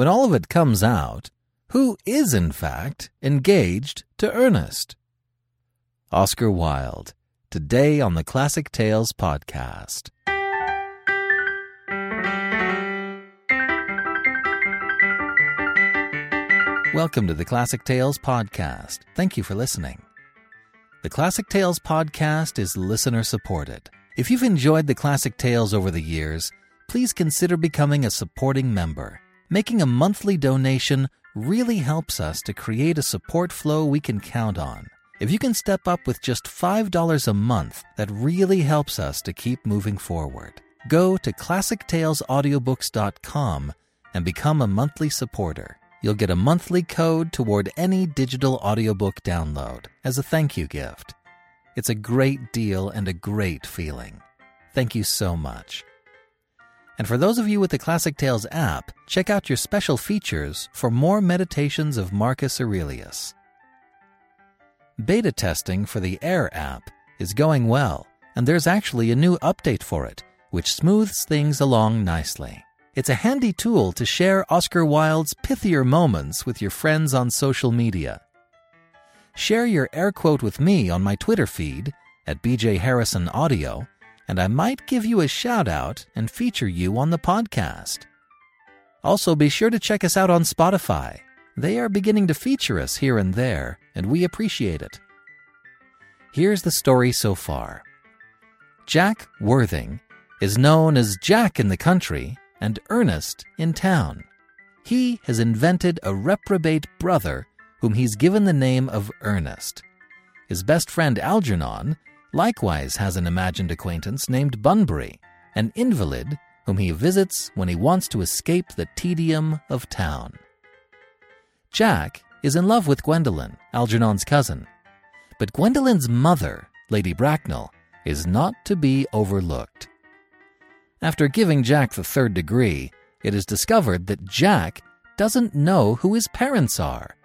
When all of it comes out, who is in fact engaged to Ernest? Oscar Wilde today on the Classic Tales podcast. Welcome to the Classic Tales podcast. Thank you for listening. The Classic Tales podcast is listener supported. If you've enjoyed the Classic Tales over the years, please consider becoming a supporting member. Making a monthly donation really helps us to create a support flow we can count on. If you can step up with just $5 a month, that really helps us to keep moving forward. Go to classictalesaudiobooks.com and become a monthly supporter. You'll get a monthly code toward any digital audiobook download as a thank you gift. It's a great deal and a great feeling. Thank you so much. And for those of you with the Classic Tales app, check out your special features for more meditations of Marcus Aurelius. Beta testing for the Airr app is going well, and there's actually a new update for it, which smooths things along nicely. It's a handy tool to share Oscar Wilde's pithier moments with your friends on social media. Share your Airr quote with me on my Twitter feed at BJ Harrison Audio, and I might give you a shout out and feature you on the podcast. Also, be sure to check us out on Spotify they are beginning to feature us here and there, and we appreciate it. Here's the story so far Jack Worthing is known as Jack in the country and Ernest in town. He has invented a reprobate brother whom he's given the name of Ernest. His best friend Algernon likewise has an imagined acquaintance named Bunbury, an invalid whom he visits when he wants to escape the tedium of town. Jack is in love with Gwendolen, Algernon's cousin. But Gwendolen's mother, Lady Bracknell, is not to be overlooked. After giving Jack the third degree, it is discovered that Jack doesn't know who his parents are,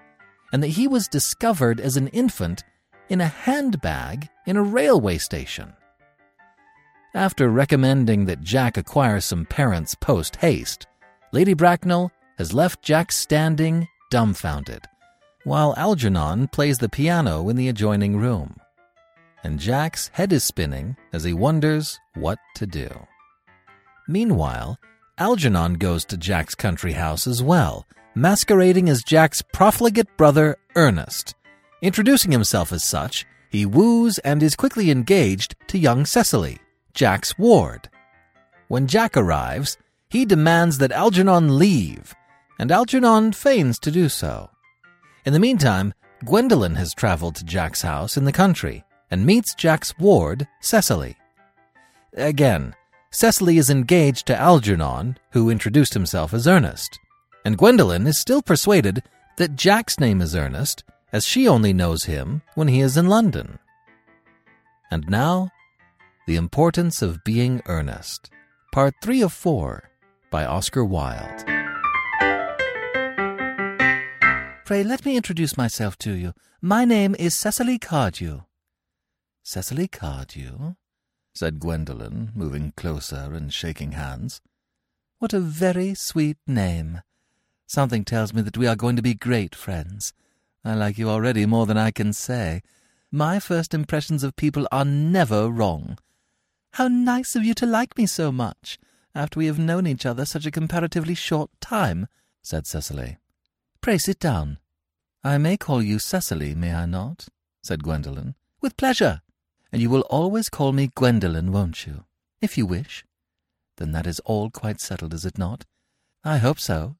and that he was discovered as an infant in a handbag in a railway station. After recommending that Jack acquire some parents post haste, Lady Bracknell has left Jack standing dumbfounded, while Algernon plays the piano in the adjoining room. And Jack's head is spinning as he wonders what to do. Meanwhile, Algernon goes to Jack's country house as well, masquerading as Jack's profligate brother Ernest. Introducing himself as such, he woos and is quickly engaged to young Cecily, Jack's ward. When Jack arrives, he demands that Algernon leave and Algernon feigns to do so. In the meantime, Gwendolen has traveled to Jack's house in the country and meets Jack's ward, Cecily. Again, Cecily is engaged to Algernon, who introduced himself as Ernest, and Gwendolen is still persuaded that Jack's name is Ernest, as she only knows him when he is in London. And now, The Importance of Being Earnest, Part 3 of 4 by Oscar Wilde. Pray let me introduce myself to you. My name is Cecily Cardew. Cecily Cardew? said Gwendolen, moving closer and shaking hands. What a very sweet name. Something tells me that we are going to be great friends. I like you already more than I can say. My first impressions of people are never wrong. How nice of you to like me so much, after we have known each other such a comparatively short time, said Cecily. Pray sit down. I may call you Cecily, may I not? said Gwendolen. With pleasure. And you will always call me Gwendolen, won't you? If you wish. Then that is all quite settled, is it not? I hope so,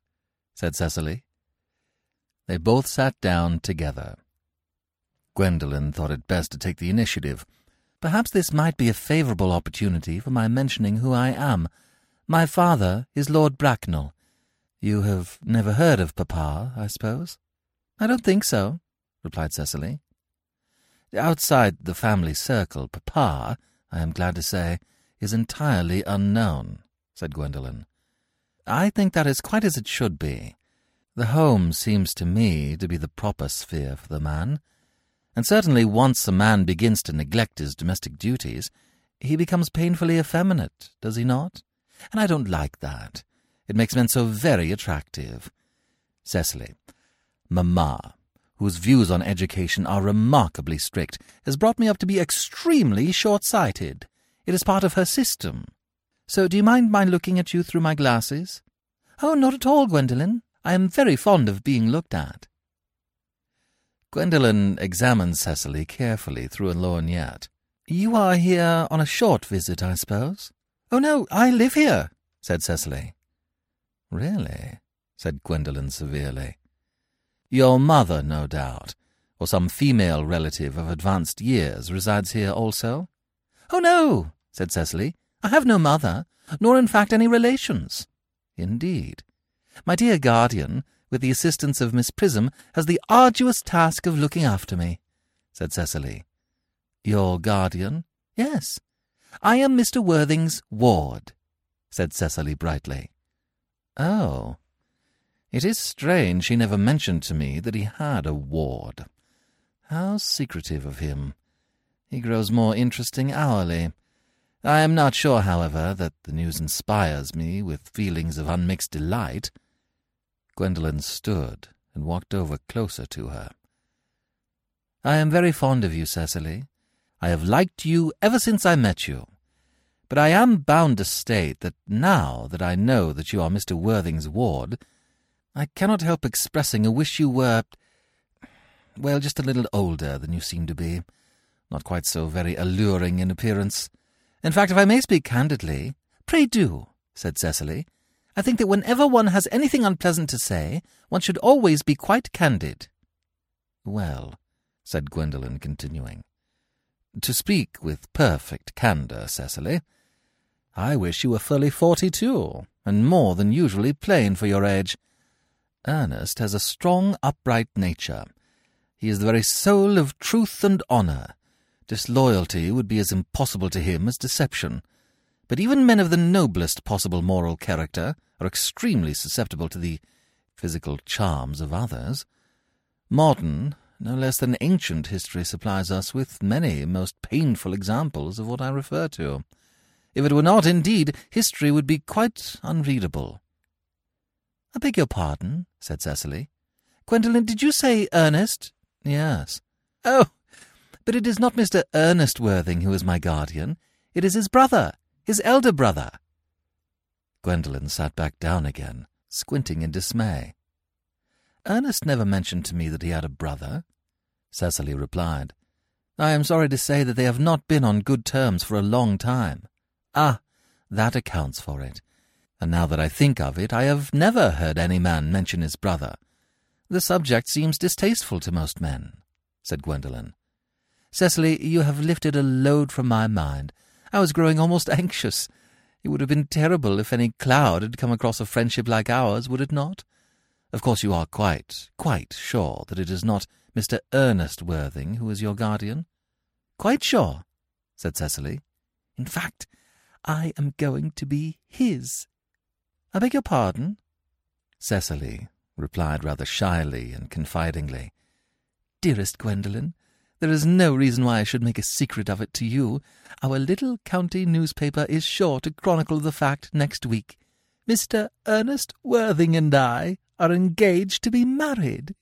said Cecily. They both sat down together. Gwendolen thought it best to take the initiative. Perhaps this might be a favourable opportunity for my mentioning who I am. My father is Lord Bracknell, You have never heard of Papa, I suppose? I don't think so, replied Cecily. Outside the family circle, Papa, I am glad to say, is entirely unknown, said Gwendolen. I think that is quite as it should be. The home seems to me to be the proper sphere for the man, and certainly once a man begins to neglect his domestic duties, he becomes painfully effeminate, does he not? And I don't like that. It makes men so very attractive. Cecily, Mamma, whose views on education are remarkably strict, has brought me up to be extremely short-sighted. It is part of her system. So do you mind my looking at you through my glasses? Oh, not at all, Gwendolen. I am very fond of being looked at. Gwendolen examined Cecily carefully through a lorgnette. You are here on a short visit, I suppose? Oh, no, I live here, said Cecily. Really? said Gwendolen severely. Your mother, no doubt, or some female relative of advanced years, resides here also? Oh, no, said Cecily. I have no mother, nor in fact any relations. Indeed. My dear guardian, with the assistance of Miss Prism, has the arduous task of looking after me, said Cecily. Your guardian? Yes. I am Mr. Worthing's ward, said Cecily brightly. Oh. It is strange he never mentioned to me that he had a ward. How secretive of him. He grows more interesting hourly. I am not sure, however, that the news inspires me with feelings of unmixed delight. Gwendolen stood and walked over closer to her. I am very fond of you, Cecily. I have liked you ever since I met you. But I am bound to state that now that I know that you are Mr. Worthing's ward, I cannot help expressing a wish you were, well, just a little older than you seem to be. Not quite so very alluring in appearance. In fact, if I may speak candidly, pray do, said Cecily. I think that whenever one has anything unpleasant to say, one should always be quite candid. Well, said Gwendolen, continuing, to speak with perfect candour, Cecily, I wish you were fully forty-two, and more than usually plain for your age. Ernest has a strong, upright nature. He is the very soul of truth and honour. Disloyalty would be as impossible to him as deception. But even men of the noblest possible moral character are extremely susceptible to the physical charms of others. Modern, no less than ancient history supplies us with many most painful examples of what I refer to. If it were not, indeed, history would be quite unreadable. I beg your pardon, said Cecily. Gwendolen, did you say Ernest? Yes. Oh, but it is not Mr. Ernest Worthing who is my guardian. It is his brother, his elder brother. Gwendolen sat back down again, squinting in dismay. Ernest never mentioned to me that he had a brother. Cecily replied. I am sorry to say that they have not been on good terms for a long time. Ah, that accounts for it. And now that I think of it, I have never heard any man mention his brother. The subject seems distasteful to most men, said Gwendolen. Cecily, you have lifted a load from my mind. I was growing almost anxious. It would have been terrible if any cloud had come across a friendship like ours, would it not? Of course you are quite, quite sure that it is not Mr. Ernest Worthing who is your guardian? Quite sure, said Cecily. In fact, I am going to be his. I beg your pardon? Cecily replied rather shyly and confidingly. Dearest Gwendolen, there is no reason why I should make a secret of it to you. Our little county newspaper is sure to chronicle the fact next week. Mr. Ernest Worthing and I are engaged to be married.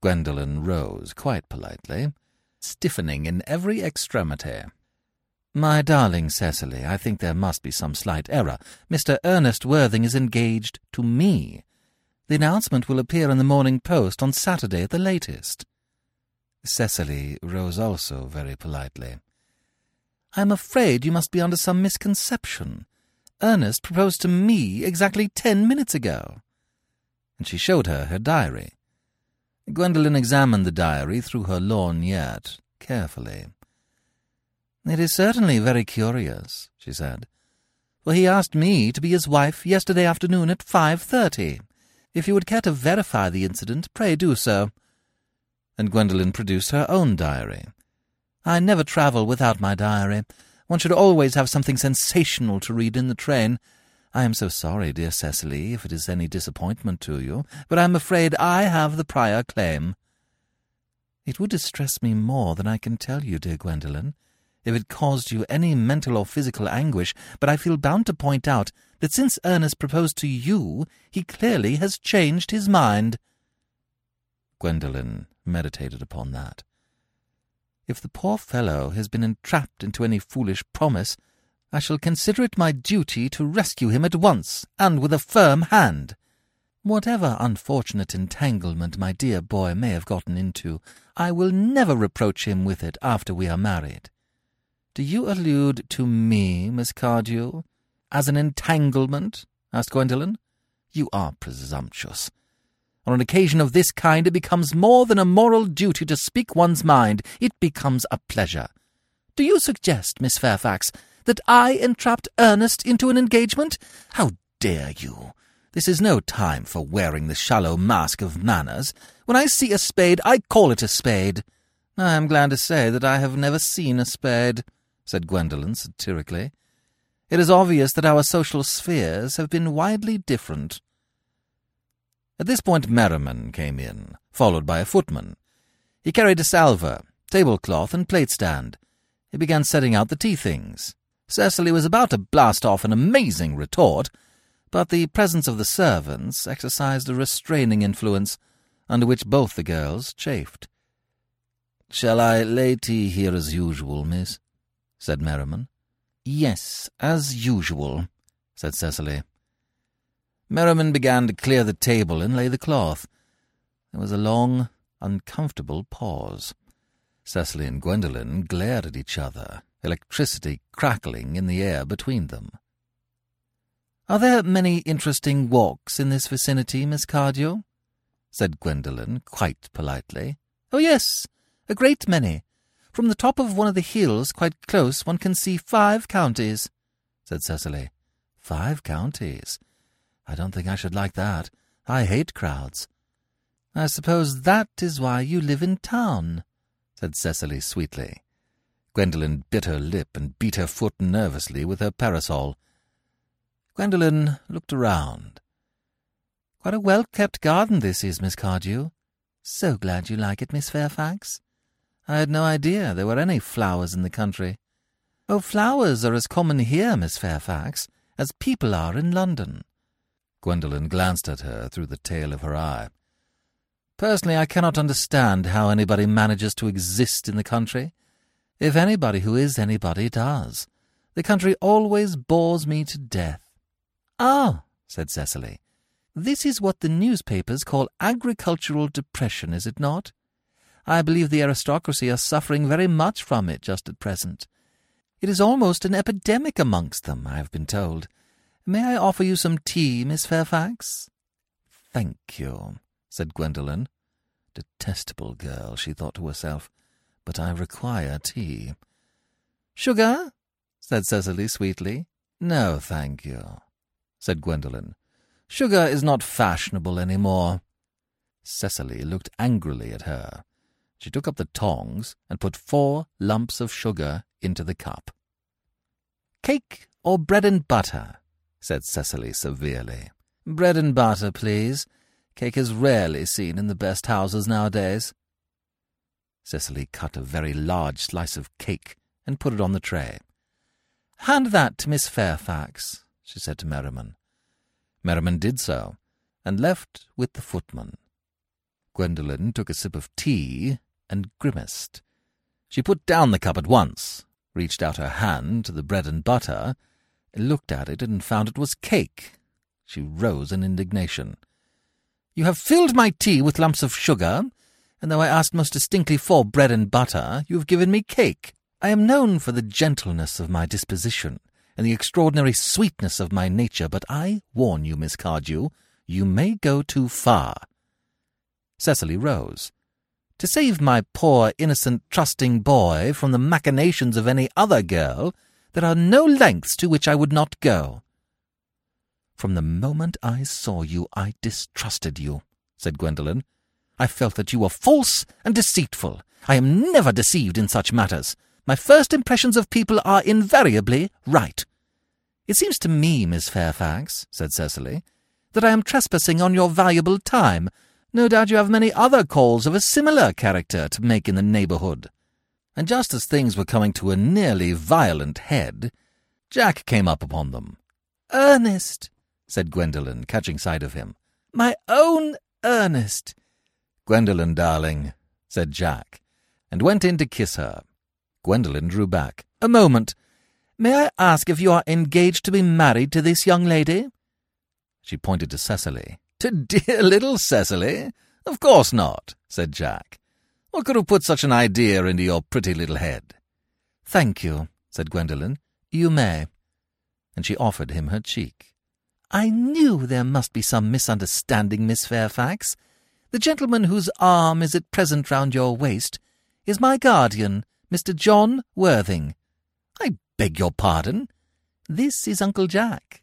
Gwendolen rose quite politely, stiffening in every extremity. My darling Cecily, I think there must be some slight error. Mr. Ernest Worthing is engaged to me. The announcement will appear in the Morning Post on Saturday at the latest. Cecily rose also very politely. I am afraid you must be under some misconception. Ernest proposed to me exactly ten minutes ago. And she showed her her diary. Gwendolen examined the diary through her lorgnette carefully. It is certainly very curious, she said. For he asked me to be his wife yesterday afternoon at five thirty. If you would care to verify the incident, pray do so. And Gwendolen produced her own diary. I never travel without my diary. One should always have something sensational to read in the train. I am so sorry, dear Cecily, if it is any disappointment to you, but I am afraid I have the prior claim. It would distress me more than I can tell you, dear Gwendolen, if it caused you any mental or physical anguish, but I feel bound to point out that since Ernest proposed to you, he clearly has changed his mind. Gwendolen meditated upon that. If the poor fellow has been entrapped into any foolish promise, I shall consider it my duty to rescue him at once, and with a firm hand. Whatever unfortunate entanglement my dear boy may have gotten into, I will never reproach him with it after we are married. Do you allude to me, Miss Cardew, as an entanglement? asked Gwendolen. You are presumptuous. On an occasion of this kind, it becomes more than a moral duty to speak one's mind. It becomes a pleasure. Do you suggest, Miss Fairfax, that I entrapped Ernest into an engagement? How dare you? This is no time for wearing the shallow mask of manners. When I see a spade, I call it a spade. I am glad to say that I have never seen a spade, said Gwendolen satirically. It is obvious that our social spheres have been widely different. At this point Merriman came in, followed by a footman. He carried a salver, tablecloth, and plate stand. He began setting out the tea things. Cecily was about to blast off an amazing retort, but the presence of the servants exercised a restraining influence, under which both the girls chafed. "'Shall I lay tea here as usual, miss?' said Merriman. "'Yes, as usual,' said Cecily. Merriman began to clear the table and lay the cloth. There was a long, uncomfortable pause. Cecily and Gwendolen glared at each other, electricity crackling in the air between them. Are there many interesting walks in this vicinity, Miss Cardew? said Gwendolen, quite politely. Oh, yes, a great many. From the top of one of the hills, quite close, one can see five counties, said Cecily. Five counties? I don't think I should like that. I hate crowds. I suppose that is why you live in town, said Cecily sweetly. Gwendolen bit her lip and beat her foot nervously with her parasol. Gwendolen looked around. Quite a well-kept garden this is, Miss Cardew. So glad you like it, Miss Fairfax. I had no idea there were any flowers in the country. Oh, flowers are as common here, Miss Fairfax, as people are in London. Gwendolen glanced at her through the tail of her eye. Personally, I cannot understand how anybody manages to exist in the country. If anybody who is anybody does. The country always bores me to death. Ah, said Cecily, this is what the newspapers call agricultural depression, is it not? I believe the aristocracy are suffering very much from it just at present. It is almost an epidemic amongst them, I have been told. May I offer you some tea, Miss Fairfax? Thank you, said Gwendolen. Detestable girl, she thought to herself but I require tea. Sugar? said Cecily sweetly. No, thank you, said Gwendolen. Sugar is not fashionable any more. Cecily looked angrily at her. She took up the tongs and put four lumps of sugar into the cup. Cake or bread and butter? Said Cecily severely. Bread and butter, please. Cake is rarely seen in the best houses nowadays. Cecily cut a very large slice of cake and put it on the tray. Hand that to Miss Fairfax, she said to Merriman. Merriman did so, and left with the footman. Gwendolen took a sip of tea and grimaced. She put down the cup at once, reached out her hand to the bread and butter, looked at it and found it was cake. She rose in indignation. You have filled my tea with lumps of sugar, and though I asked most distinctly for bread and butter, you have given me cake. I am known for the gentleness of my disposition and the extraordinary sweetness of my nature, but I warn you, Miss Cardew, you may go too far. Cecily rose. To save my poor, innocent, trusting boy from the machinations of any other girl, there are no lengths to which I would not go. From the moment I saw you, I distrusted you, said Gwendolen. I felt that you were false and deceitful. I am never deceived in such matters. My first impressions of people are invariably right. It seems to me, Miss Fairfax, said Cecily, that I am trespassing on your valuable time. No doubt you have many other calls of a similar character to make in the neighbourhood. And just as things were coming to a nearly violent head, Jack came up upon them. Ernest, said Gwendolen, catching sight of him. My own Ernest. Gwendolen, darling, said Jack, and went in to kiss her. Gwendolen drew back. A moment. May I ask if you are engaged to be married to this young lady? She pointed to Cecily. To dear little Cecily? Of course not, said Jack. What could have put such an idea into your pretty little head? Thank you, said Gwendolen. You may. And she offered him her cheek. I knew there must be some misunderstanding, Miss Fairfax. The gentleman whose arm is at present round your waist is my guardian, Mr. John Worthing. I beg your pardon. This is Uncle Jack.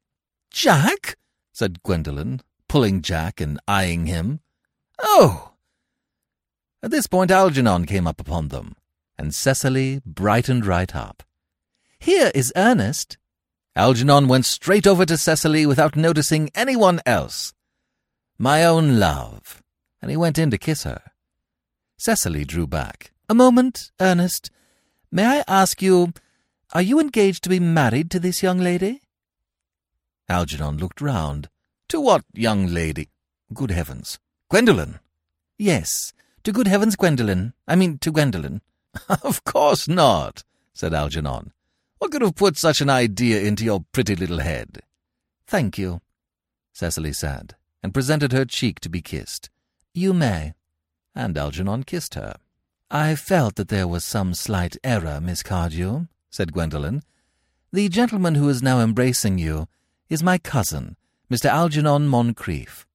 Jack? said Gwendolen, pulling Jack and eyeing him. Oh! At this point Algernon came up upon them, and Cecily brightened right up. Here is Ernest. Algernon went straight over to Cecily without noticing anyone else. My own love. And he went in to kiss her. Cecily drew back. A moment, Ernest. May I ask you, are you engaged to be married to this young lady? Algernon looked round. To what young lady? Good heavens. Gwendolen. Yes, to good heavens, Gwendolen. I mean, to Gwendolen. of course not, said Algernon. What could have put such an idea into your pretty little head? Thank you, Cecily said, and presented her cheek to be kissed. You may. And Algernon kissed her. I felt that there was some slight error, Miss Cardew, said Gwendolen. The gentleman who is now embracing you is my cousin, Mr. Algernon Moncrieff.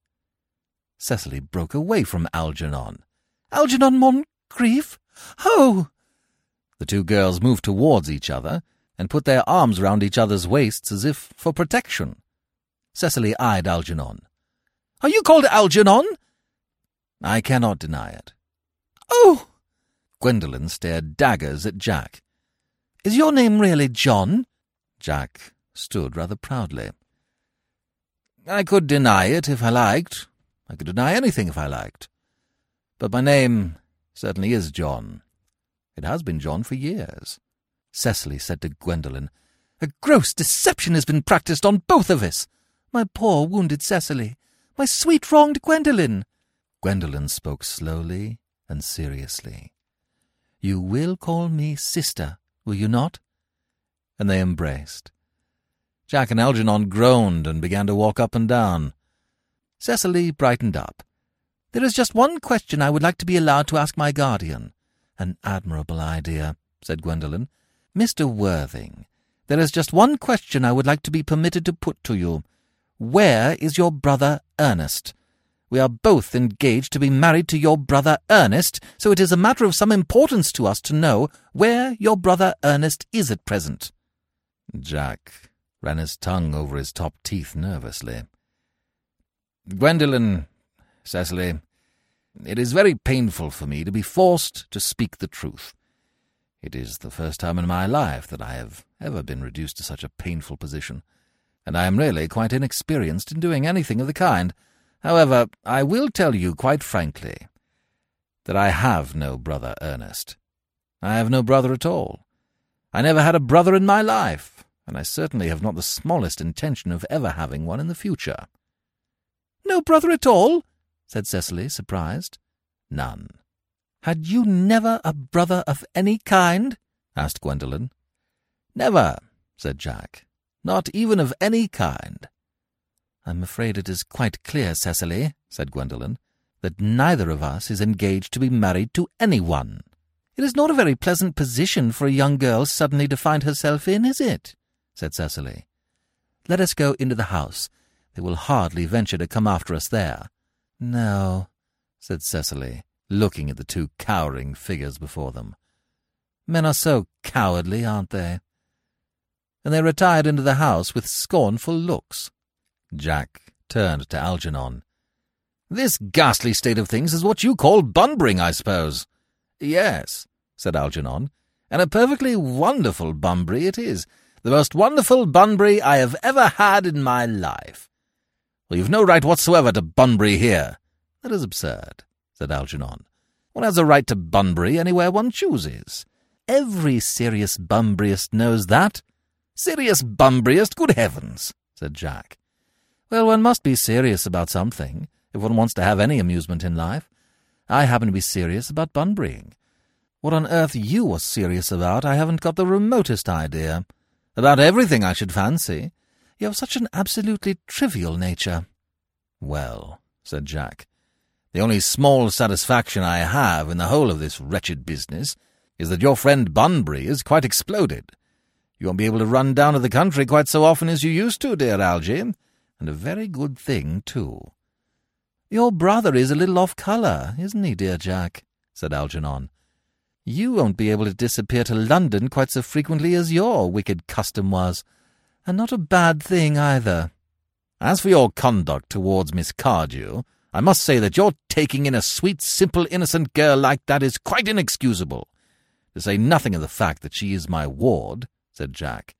Cecily broke away from Algernon. Algernon Moncrieff? Oh! The two girls moved towards each other and put their arms round each other's waists as if for protection. Cecily eyed Algernon. Are you called Algernon? I cannot deny it. Oh! Gwendolen stared daggers at Jack. Is your name really John? Jack stood rather proudly. I could deny it if I liked. I could deny anything if I liked. But my name certainly is John. It has been John for years. Cecily said to Gwendolen, A gross deception has been practised on both of us. My poor wounded Cecily. My sweet wronged Gwendolen. Gwendolen spoke slowly and seriously. You will call me sister, will you not? And they embraced. Jack and Algernon groaned and began to walk up and down. Cecily brightened up. There is just one question I would like to be allowed to ask my guardian. An admirable idea, said Gwendolen. Mr. Worthing, there is just one question I would like to be permitted to put to you. Where is your brother Ernest? We are both engaged to be married to your brother Ernest, so it is a matter of some importance to us to know where your brother Ernest is at present. Jack ran his tongue over his top teeth nervously. Gwendolen, Cecily, it is very painful for me to be forced to speak the truth. It is the first time in my life that I have ever been reduced to such a painful position, and I am really quite inexperienced in doing anything of the kind. However, I will tell you quite frankly that I have no brother Ernest. I have no brother at all. I never had a brother in my life, and I certainly have not the smallest intention of ever having one in the future. No brother at all? Said Cecily, surprised. None. Had you never a brother of any kind? asked Gwendolen. Never, said Jack. Not even of any kind. I'm afraid it is quite clear, Cecily, said Gwendolen, that neither of us is engaged to be married to anyone. It is not a very pleasant position for a young girl suddenly to find herself in, is it? said Cecily. Let us go into the house. They will hardly venture to come after us there. No, said Cecily, looking at the two cowering figures before them. Men are so cowardly, aren't they? And they retired into the house with scornful looks. Jack turned to Algernon. This ghastly state of things is what you call bunburying, I suppose. Yes, said Algernon, and a perfectly wonderful Bunbury it is. The most wonderful Bunbury I have ever had in my life. You've no right whatsoever to Bunbury here. That is absurd, said Algernon. One has a right to Bunbury anywhere one chooses. Every serious Bunburyist knows that. Serious Bunburyist, good heavens, said Jack. Well, one must be serious about something, if one wants to have any amusement in life. I happen to be serious about Bunburying. What on earth you are serious about, I haven't got the remotest idea. About everything, I should fancy. You have such an absolutely trivial nature. Well, said Jack, the only small satisfaction I have in the whole of this wretched business is that your friend Bunbury is quite exploded. You won't be able to run down to the country quite so often as you used to, dear Algy, and a very good thing, too. Your brother is a little off colour, isn't he, dear Jack? said Algernon. You won't be able to disappear to London quite so frequently as your wicked custom was, and not a bad thing either. As for your conduct towards Miss Cardew, I must say that your taking in a sweet, simple, innocent girl like that is quite inexcusable. To say nothing of the fact that she is my ward, said Jack.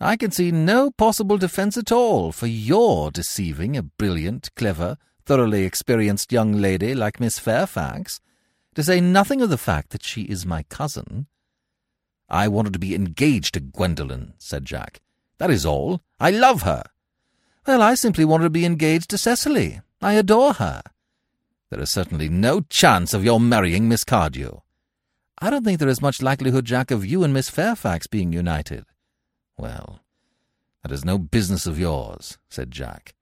I can see no possible defence at all for your deceiving a brilliant, clever, thoroughly experienced young lady like Miss Fairfax, to say nothing of the fact that she is my cousin. I wanted to be engaged to Gwendolen, said Jack. That is all. I love her. Well, I simply wanted to be engaged to Cecily. I adore her. There is certainly no chance of your marrying Miss Cardew. I don't think there is much likelihood, Jack, of you and Miss Fairfax being united. Well, that is no business of yours, said Jack.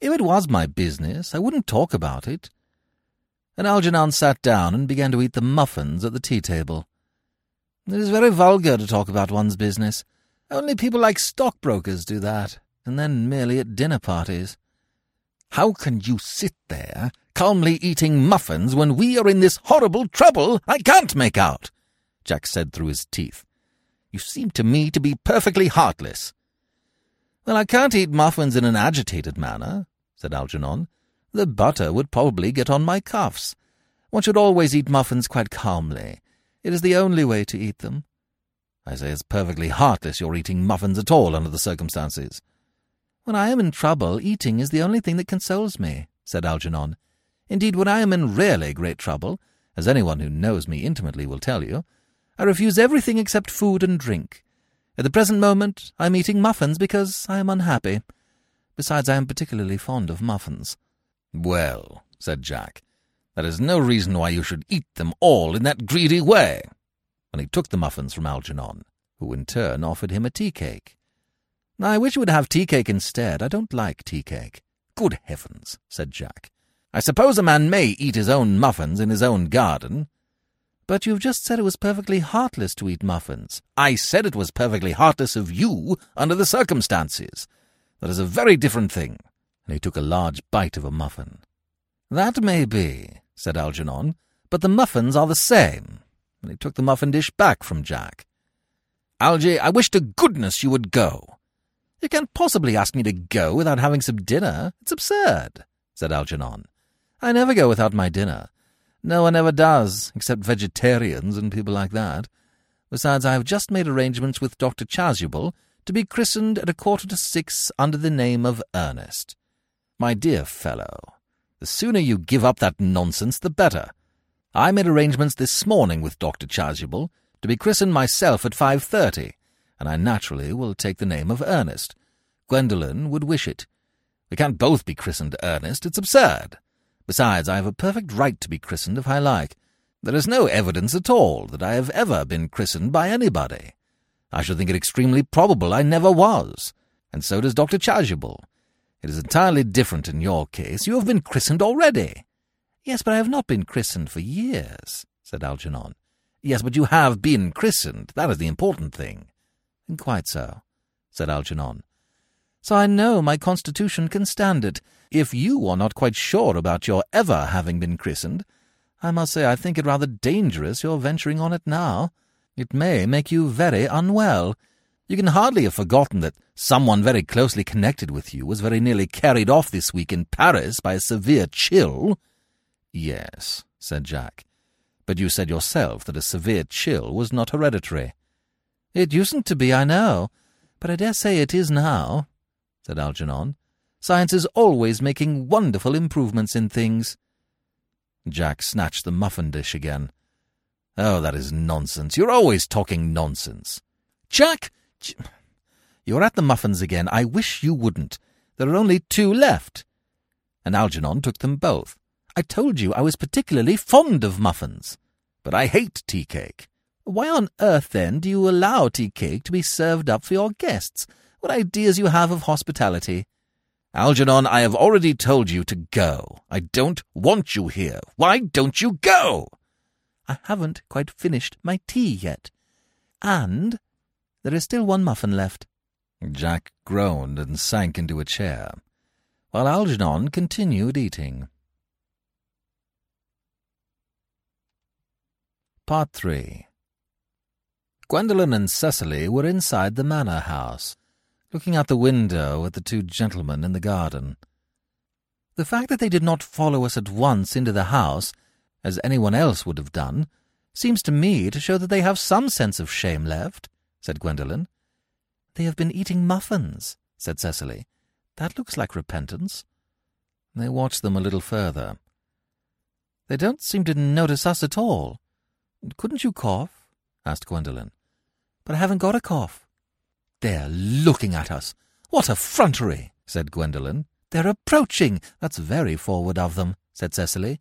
If it was my business, I wouldn't talk about it. And Algernon sat down and began to eat the muffins at the tea-table. It is very vulgar to talk about one's business. Only people like stockbrokers do that and then merely at dinner parties. How can you sit there, calmly eating muffins, when we are in this horrible trouble I can't make out? Jack said through his teeth. You seem to me to be perfectly heartless. Well, I can't eat muffins in an agitated manner, said Algernon. The butter would probably get on my cuffs. One should always eat muffins quite calmly. It is the only way to eat them. I say it's perfectly heartless your eating muffins at all under the circumstances. When I am in trouble, eating is the only thing that consoles me, said Algernon. Indeed, when I am in really great trouble, as anyone who knows me intimately will tell you, I refuse everything except food and drink. At the present moment, I am eating muffins because I am unhappy. Besides, I am particularly fond of muffins. Well, said Jack, that is no reason why you should eat them all in that greedy way. And he took the muffins from Algernon, who in turn offered him a tea cake. I wish you would have tea cake instead. I don't like tea cake. Good heavens, said Jack. I suppose a man may eat his own muffins in his own garden. But you've just said it was perfectly heartless to eat muffins. I said it was perfectly heartless of you under the circumstances. That is a very different thing. And he took a large bite of a muffin. That may be, said Algernon, but the muffins are the same. And he took the muffin dish back from Jack. Algy, I wish to goodness you would go. You can't possibly ask me to go without having some dinner. It's absurd, said Algernon. I never go without my dinner. No one ever does, except vegetarians and people like that. Besides, I have just made arrangements with Dr. Chasuble to be christened at a quarter to six under the name of Ernest. My dear fellow, the sooner you give up that nonsense, the better. I made arrangements this morning with Dr. Chasuble to be christened myself at five thirty and I naturally will take the name of Ernest. Gwendolen would wish it. We can't both be christened Ernest. It's absurd. Besides, I have a perfect right to be christened if I like. There is no evidence at all that I have ever been christened by anybody. I should think it extremely probable I never was, and so does Dr. Chasuble. It is entirely different in your case. You have been christened already. Yes, but I have not been christened for years, said Algernon. Yes, but you have been christened. That is the important thing. Quite so, said Algernon. So I know my constitution can stand it. If you are not quite sure about your ever having been christened, I must say I think it rather dangerous your venturing on it now. It may make you very unwell. You can hardly have forgotten that someone very closely connected with you was very nearly carried off this week in Paris by a severe chill. Yes, said Jack. But you said yourself that a severe chill was not hereditary. It usedn't to be, I know, but I dare say it is now, said Algernon. Science is always making wonderful improvements in things. Jack snatched the muffin dish again. Oh, that is nonsense. You're always talking nonsense. Jack! You're at the muffins again. I wish you wouldn't. There are only two left. And Algernon took them both. I told you I was particularly fond of muffins. But I hate tea cake. Why on earth, then, do you allow tea cake to be served up for your guests? What ideas you have of hospitality. Algernon, I have already told you to go. I don't want you here. Why don't you go? I haven't quite finished my tea yet. And there is still one muffin left. Jack groaned and sank into a chair, while Algernon continued eating. Part 3 Gwendolen and Cecily were inside the manor house, looking out the window at the two gentlemen in the garden. The fact that they did not follow us at once into the house, as anyone else would have done, seems to me to show that they have some sense of shame left, said Gwendolen. They have been eating muffins, said Cecily. That looks like repentance. They watched them a little further. They don't seem to notice us at all. Couldn't you cough? asked Gwendolen. But I haven't got a cough. They're looking at us. What effrontery, said Gwendolen. They're approaching. That's very forward of them, said Cecily.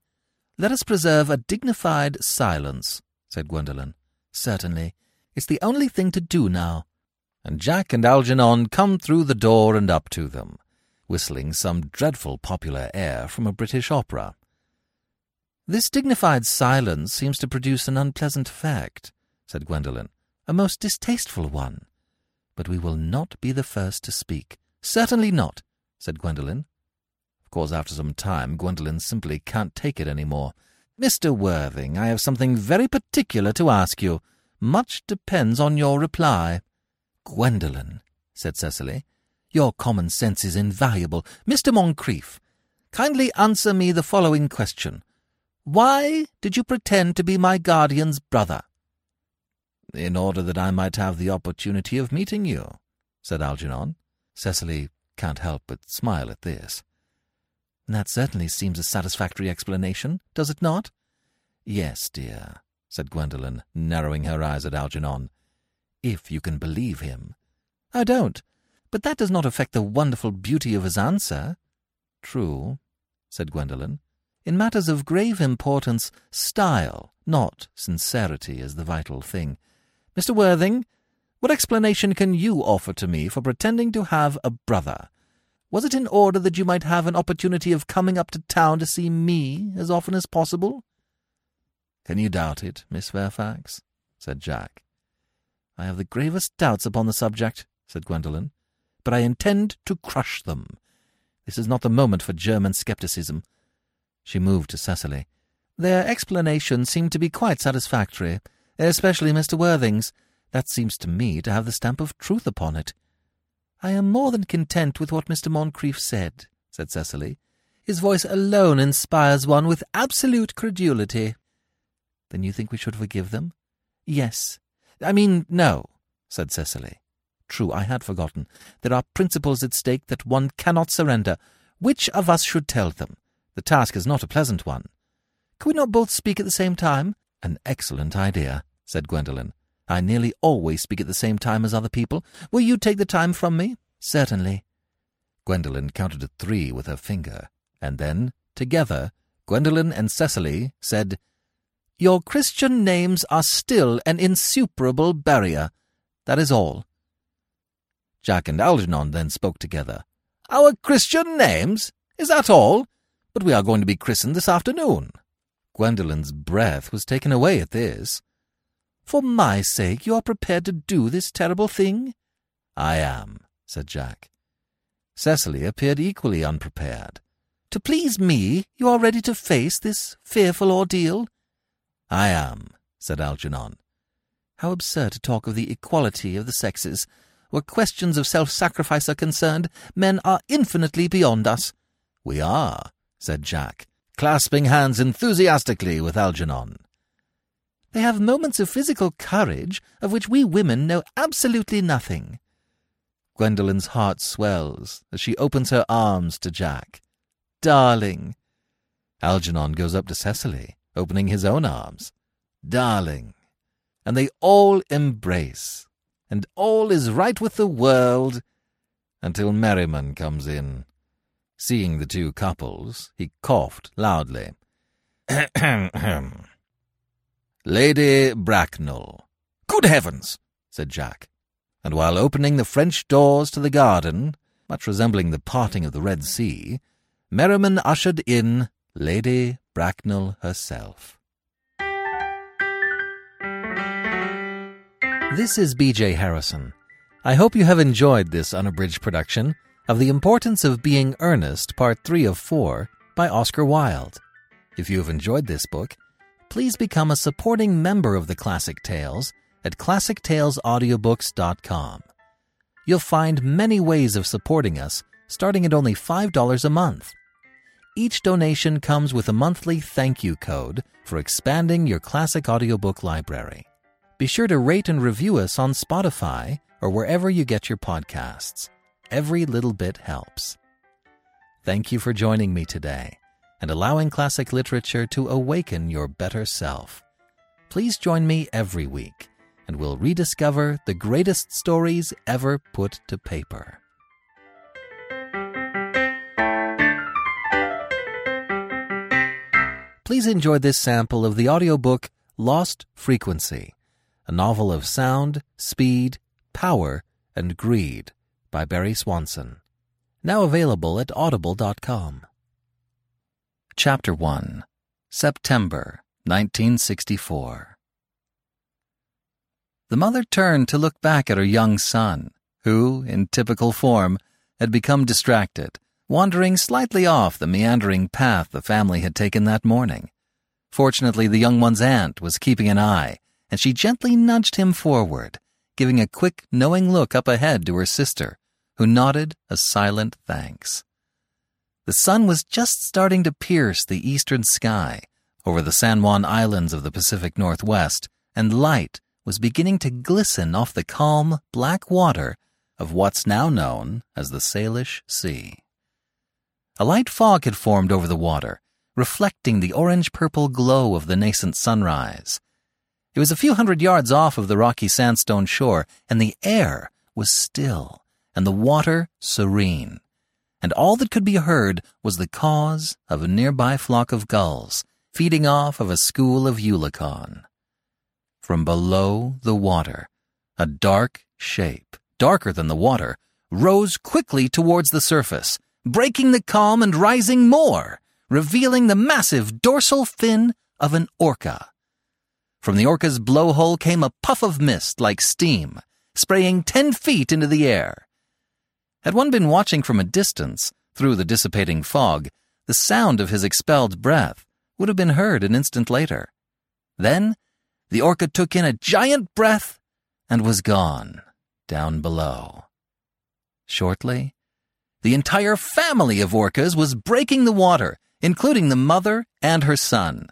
Let us preserve a dignified silence, said Gwendolen. Certainly. It's the only thing to do now. And Jack and Algernon come through the door and up to them, whistling some dreadful popular air from a British opera. This dignified silence seems to produce an unpleasant effect, said Gwendolen, a most distasteful one. But we will not be the first to speak. Certainly not, said Gwendolen. Of course, after some time, Gwendolen simply can't take it any more. Mr. Worthing, I have something very particular to ask you. Much depends on your reply. Gwendolen, said Cecily, your common sense is invaluable. Mr. Moncrieff, kindly answer me the following question. Why did you pretend to be my guardian's brother? In order that I might have the opportunity of meeting you, said Algernon. Cecily can't help but smile at this. That certainly seems a satisfactory explanation, does it not? Yes, dear, said Gwendolen, narrowing her eyes at Algernon. If you can believe him. I don't, but that does not affect the wonderful beauty of his answer. True, said Gwendolen. In matters of grave importance, style, not sincerity, is the vital thing. Mr. Worthing, what explanation can you offer to me for pretending to have a brother? Was it in order that you might have an opportunity of coming up to town to see me as often as possible? Can you doubt it, Miss Fairfax? said Jack. I have the gravest doubts upon the subject, said Gwendolen, but I intend to crush them. This is not the moment for German scepticism. She moved to Cecily. Their explanation seemed to be quite satisfactory especially Mr. Worthing's. That seems to me to have the stamp of truth upon it. I am more than content with what Mr. Moncrieff said, said Cecily. His voice alone inspires one with absolute credulity. Then you think we should forgive them? Yes. I mean, no, said Cecily. True, I had forgotten. There are principles at stake that one cannot surrender. Which of us should tell them? The task is not a pleasant one. Can we not both speak at the same time? An excellent idea, said Gwendolen. I nearly always speak at the same time as other people. Will you take the time from me? Certainly. Gwendolen counted to three with her finger, and then, together, Gwendolen and Cecily said, Your Christian names are still an insuperable barrier. That is all. Jack and Algernon then spoke together. Our Christian names? Is that all? But we are going to be christened this afternoon. Gwendolen's breath was taken away at this. For my sake, you are prepared to do this terrible thing? I am, said Jack. Cecily appeared equally unprepared. To please me, you are ready to face this fearful ordeal? I am, said Algernon. How absurd to talk of the equality of the sexes. where questions of self-sacrifice are concerned, men are infinitely beyond us. We are, said Jack, clasping hands enthusiastically with Algernon. They have moments of physical courage of which we women know absolutely nothing. Gwendolen's heart swells as she opens her arms to Jack. Darling. Algernon goes up to Cecily, opening his own arms. Darling. And they all embrace, and all is right with the world until Merriman comes in. Seeing the two couples, he coughed loudly. Lady Bracknell. Good heavens, said Jack and while opening the French doors to the garden, much resembling the parting of the Red Sea, Merriman ushered in Lady Bracknell herself. This is B.J. Harrison. I hope you have enjoyed this unabridged production of The Importance of Being Earnest, Part 3 of 4 by Oscar Wilde. If you have enjoyed this book, please become a supporting member of the Classic Tales at classictalesaudiobooks.com. You'll find many ways of supporting us, starting at only $5 a month. Each donation comes with a monthly thank you code for expanding your classic audiobook library. Be sure to rate and review us on Spotify or wherever you get your podcasts. Every little bit helps. Thank you for joining me today and allowing classic literature to awaken your better self. Please join me every week and we'll rediscover the greatest stories ever put to paper. Please enjoy this sample of the audiobook Lost Frequency, a novel of sound, speed, power, and greed by Barry Swanson. Now available at audible.com. Chapter 1 September 1964 the mother turned to look back at her young son, who, in typical form, had become distracted, wandering slightly off the meandering path the family had taken that morning. Fortunately, the young one's aunt was keeping an eye, and she gently nudged him forward, giving a quick, knowing look up ahead to her sister, who nodded a silent thanks. The sun was just starting to pierce the eastern sky over the San Juan Islands of the Pacific Northwest, and light was beginning to glisten off the calm, black water of what's now known as the Salish Sea. A light fog had formed over the water, reflecting the orange-purple glow of the nascent sunrise. It was a few hundred yards off of the rocky sandstone shore, and the air was still, and the water serene. And all that could be heard was the caws of a nearby flock of gulls, feeding off of a school of eulachon. From below the water, a dark shape, darker than the water, rose quickly towards the surface, breaking the calm and rising more, revealing the massive dorsal fin of an orca. From the orca's blowhole came a puff of mist like steam, spraying ten feet into the air. Had one been watching from a distance, through the dissipating fog, the sound of his expelled breath would have been heard an instant later. Then the orca took in a giant breath and was gone down below. Shortly, the entire family of orcas was breaking the water, including the mother and her son.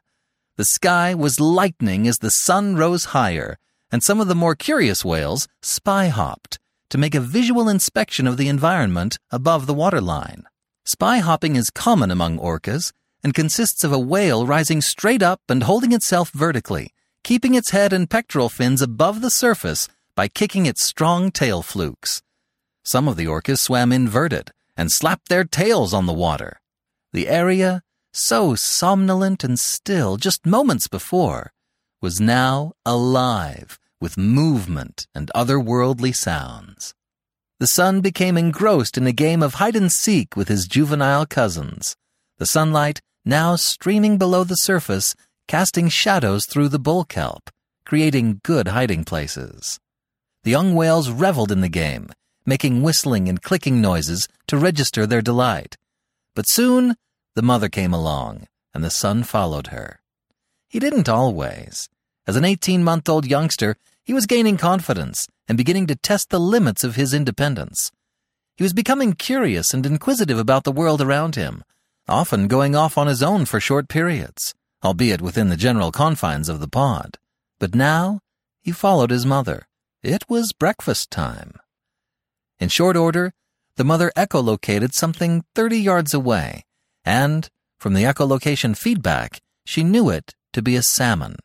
The sky was lightening as the sun rose higher, and some of the more curious whales spy hopped to make a visual inspection of the environment above the waterline. Spy hopping is common among orcas and consists of a whale rising straight up and holding itself vertically keeping its head and pectoral fins above the surface by kicking its strong tail flukes. Some of the orcas swam inverted and slapped their tails on the water. The area, so somnolent and still just moments before, was now alive with movement and otherworldly sounds. The son became engrossed in a game of hide and seek with his juvenile cousins. The sunlight, now streaming below the surface, casting shadows through the bull kelp, creating good hiding places. The young whales reveled in the game, making whistling and clicking noises to register their delight. But soon the mother came along, and the son followed her. He didn't always. As an 18 month old youngster, he was gaining confidence and beginning to test the limits of his independence. He was becoming curious and inquisitive about the world around him, often going off on his own for short periods, albeit within the general confines of the pod. But now he followed his mother. It was breakfast time. In short order, the mother echolocated something 30 yards away, and, from the echolocation feedback, she knew it to be a salmon.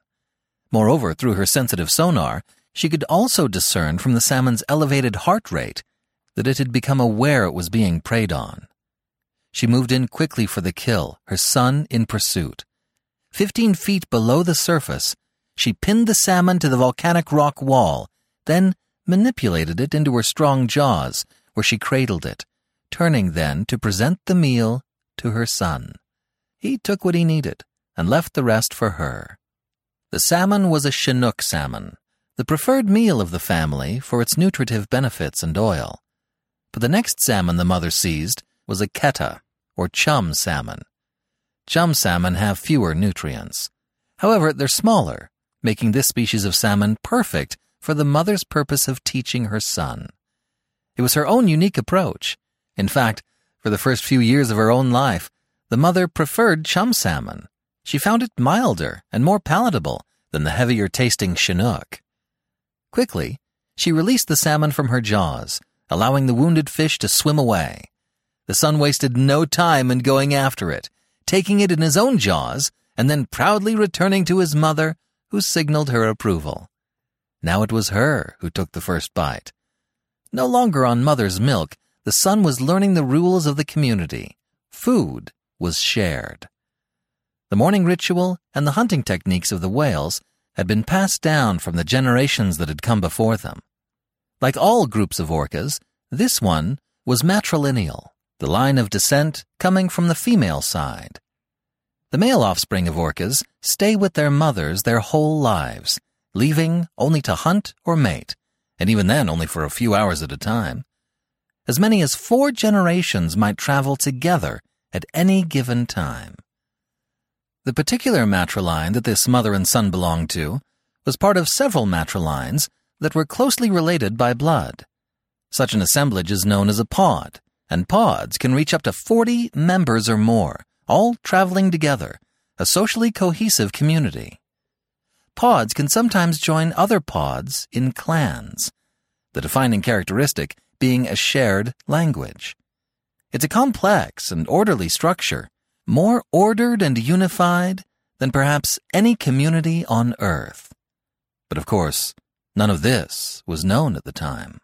Moreover, through her sensitive sonar, she could also discern from the salmon's elevated heart rate that it had become aware it was being preyed on. She moved in quickly for the kill, her son in pursuit. Fifteen feet below the surface, she pinned the salmon to the volcanic rock wall, then manipulated it into her strong jaws, where she cradled it, turning then to present the meal to her son. He took what he needed and left the rest for her. The salmon was a Chinook salmon, the preferred meal of the family for its nutritive benefits and oil. But the next salmon the mother seized was a keta, or chum salmon. Chum salmon have fewer nutrients. However, they're smaller, making this species of salmon perfect for the mother's purpose of teaching her son. It was her own unique approach. In fact, for the first few years of her own life, the mother preferred chum salmon. She found it milder and more palatable than the heavier tasting Chinook. Quickly, she released the salmon from her jaws, allowing the wounded fish to swim away. The son wasted no time in going after it, taking it in his own jaws and then proudly returning to his mother, who signaled her approval. Now it was her who took the first bite. No longer on mother's milk, the son was learning the rules of the community. Food was shared. The morning ritual and the hunting techniques of the whales had been passed down from the generations that had come before them. Like all groups of orcas, this one was matrilineal, the line of descent coming from the female side. The male offspring of orcas stay with their mothers their whole lives, leaving only to hunt or mate, and even then only for a few hours at a time. As many as four generations might travel together at any given time. The particular matriline that this mother and son belonged to was part of several matrilines that were closely related by blood. Such an assemblage is known as a pod, and pods can reach up to 40 members or more, all traveling together, a socially cohesive community pods can sometimes join other pods in clans, the defining characteristic being a shared language. It's a complex and orderly structure, more ordered and unified than perhaps any community on earth. But of course, none of this was known at the time.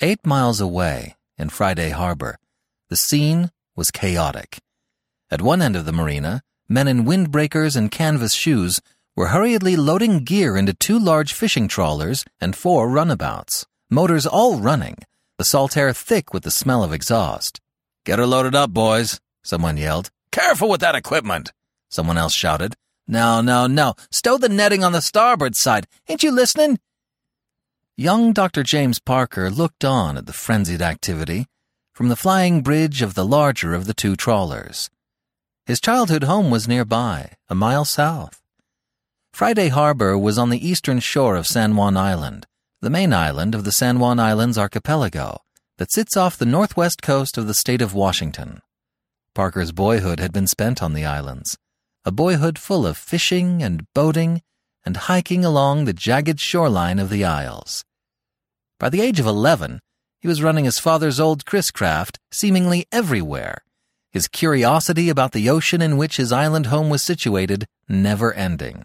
Eight miles away, in Friday Harbor, the scene was chaotic. At one end of the marina, men in windbreakers and canvas shoes were hurriedly loading gear into two large fishing trawlers and four runabouts, motors all running, the salt air thick with the smell of exhaust. Get her loaded up, boys, someone yelled. Careful with that equipment, someone else shouted. No, no, no. Stow the netting on the starboard side. Ain't you listening? Young Dr. James Parker looked on at the frenzied activity from the flying bridge of the larger of the two trawlers. His childhood home was nearby, a mile south. Friday Harbor was on the eastern shore of San Juan Island, the main island of the San Juan Islands archipelago that sits off the northwest coast of the state of Washington. Parker's boyhood had been spent on the islands, a boyhood full of fishing and boating and hiking along the jagged shoreline of the Isles. By the age of 11, he was running his father's old Chris craft seemingly everywhere his curiosity about the ocean in which his island home was situated never ending.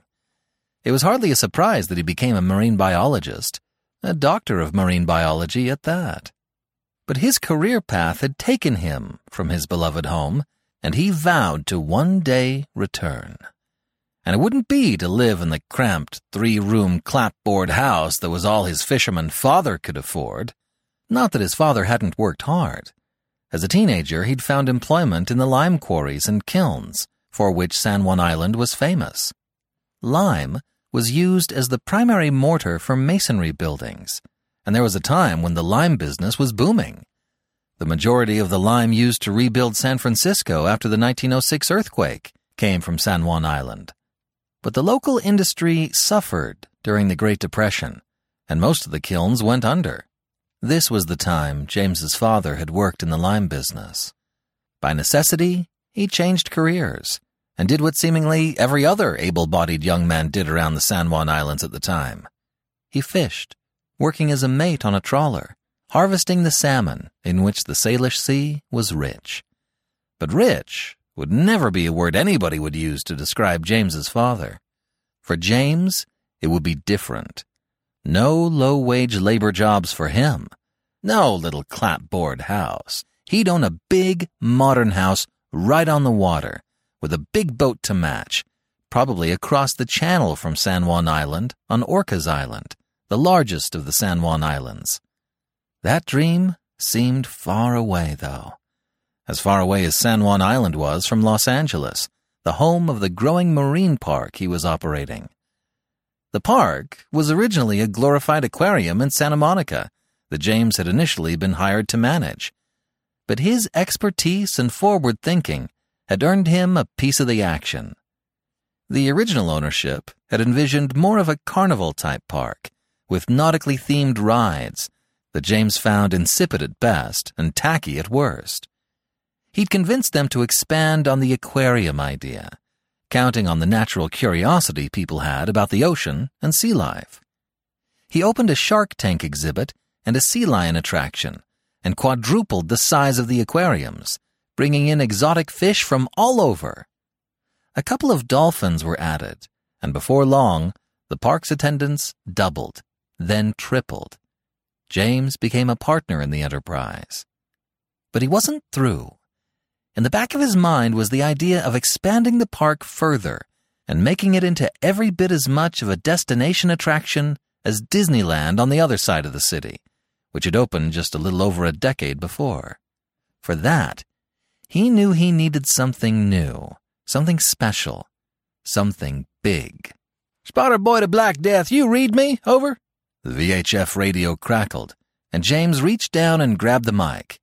It was hardly a surprise that he became a marine biologist, a doctor of marine biology at that. But his career path had taken him from his beloved home, and he vowed to one day return. And it wouldn't be to live in the cramped three room clapboard house that was all his fisherman father could afford. Not that his father hadn't worked hard. As a teenager, he'd found employment in the lime quarries and kilns, for which San Juan Island was famous. Lime was used as the primary mortar for masonry buildings, and there was a time when the lime business was booming. The majority of the lime used to rebuild San Francisco after the 1906 earthquake came from San Juan Island. But the local industry suffered during the Great Depression, and most of the kilns went under. This was the time James's father had worked in the lime business. By necessity, he changed careers and did what seemingly every other able bodied young man did around the San Juan Islands at the time. He fished, working as a mate on a trawler, harvesting the salmon in which the Salish Sea was rich. But rich would never be a word anybody would use to describe James's father. For James, it would be different. No low wage labor jobs for him. No little clapboard house. He'd own a big, modern house right on the water, with a big boat to match, probably across the channel from San Juan Island on Orcas Island, the largest of the San Juan Islands. That dream seemed far away, though. As far away as San Juan Island was from Los Angeles, the home of the growing marine park he was operating. The park was originally a glorified aquarium in Santa Monica that James had initially been hired to manage. But his expertise and forward thinking had earned him a piece of the action. The original ownership had envisioned more of a carnival type park, with nautically themed rides that James found insipid at best and tacky at worst. He'd convinced them to expand on the aquarium idea, counting on the natural curiosity people had about the ocean and sea life. He opened a shark tank exhibit and a sea lion attraction and quadrupled the size of the aquariums, bringing in exotic fish from all over. A couple of dolphins were added, and before long, the park's attendance doubled, then tripled. James became a partner in the enterprise. But he wasn't through. In the back of his mind was the idea of expanding the park further and making it into every bit as much of a destination attraction as Disneyland on the other side of the city, which had opened just a little over a decade before. For that, he knew he needed something new, something special, something big. Spotter boy to Black Death, you read me? Over? The VHF radio crackled, and James reached down and grabbed the mic.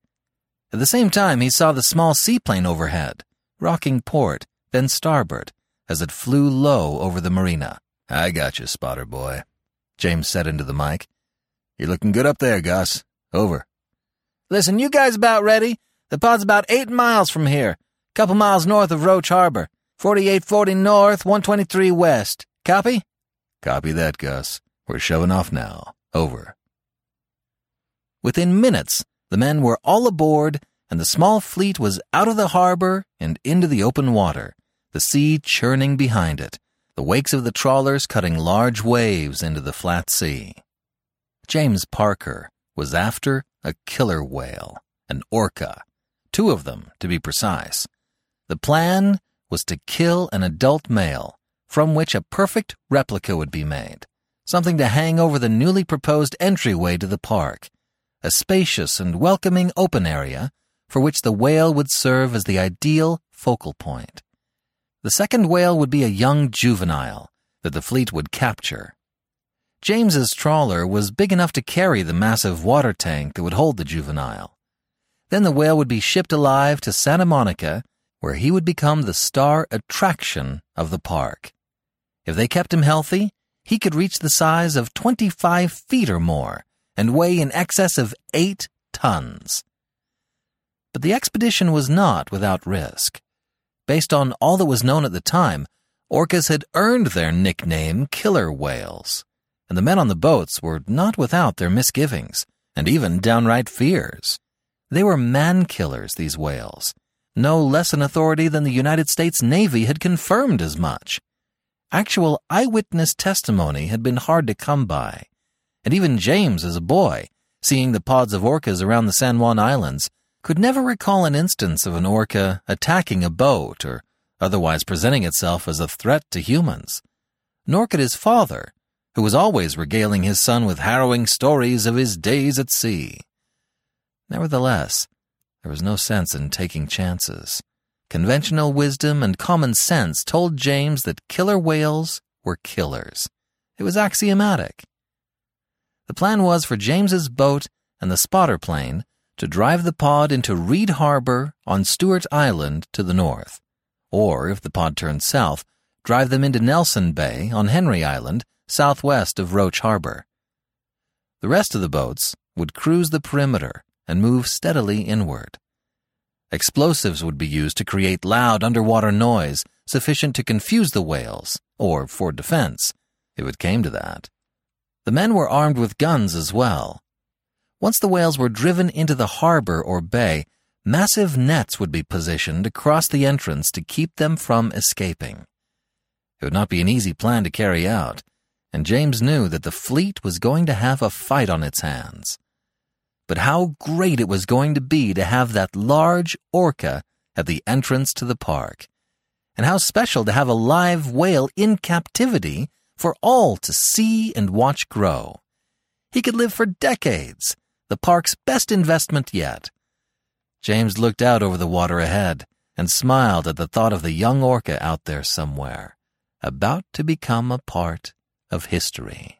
At the same time, he saw the small seaplane overhead, rocking port, then starboard, as it flew low over the marina. I got you, spotter boy. James said into the mic. You're looking good up there, Gus. Over. Listen, you guys about ready? The pod's about eight miles from here, couple miles north of Roche Harbor. 4840 north, 123 west. Copy? Copy that, Gus. We're shoving off now. Over. Within minutes, the men were all aboard, and the small fleet was out of the harbor and into the open water, the sea churning behind it, the wakes of the trawlers cutting large waves into the flat sea. James Parker was after a killer whale, an orca, two of them, to be precise. The plan was to kill an adult male, from which a perfect replica would be made, something to hang over the newly proposed entryway to the park, a spacious and welcoming open area for which the whale would serve as the ideal focal point. The second whale would be a young juvenile that the fleet would capture. James's trawler was big enough to carry the massive water tank that would hold the juvenile. Then the whale would be shipped alive to Santa Monica, where he would become the star attraction of the park. If they kept him healthy, he could reach the size of 25 feet or more and weigh in excess of eight tons. But the expedition was not without risk. Based on all that was known at the time, orcas had earned their nickname killer whales, and the men on the boats were not without their misgivings and even downright fears. They were man killers, these whales. No less an authority than the United States Navy had confirmed as much. Actual eyewitness testimony had been hard to come by, and even James, as a boy, seeing the pods of orcas around the San Juan Islands, could never recall an instance of an orca attacking a boat or otherwise presenting itself as a threat to humans. Nor could his father, who was always regaling his son with harrowing stories of his days at sea. Nevertheless, there was no sense in taking chances. Conventional wisdom and common sense told James that killer whales were killers. It was axiomatic. The plan was for James's boat and the spotter plane to drive the pod into Reid Harbor on Stuart Island to the north, or, if the pod turned south, drive them into Nelson Bay on Henry Island, southwest of Roche Harbor. The rest of the boats would cruise the perimeter and move steadily inward. Explosives would be used to create loud underwater noise sufficient to confuse the whales, or for defense, if it came to that. The men were armed with guns as well. Once the whales were driven into the harbor or bay, massive nets would be positioned across the entrance to keep them from escaping. It would not be an easy plan to carry out, and James knew that the fleet was going to have a fight on its hands. But how great it was going to be to have that large orca at the entrance to the park, and how special to have a live whale in captivity for all to see and watch grow. He could live for decades, the park's best investment yet. James looked out over the water ahead and smiled at the thought of the young orca out there somewhere, about to become a part of history.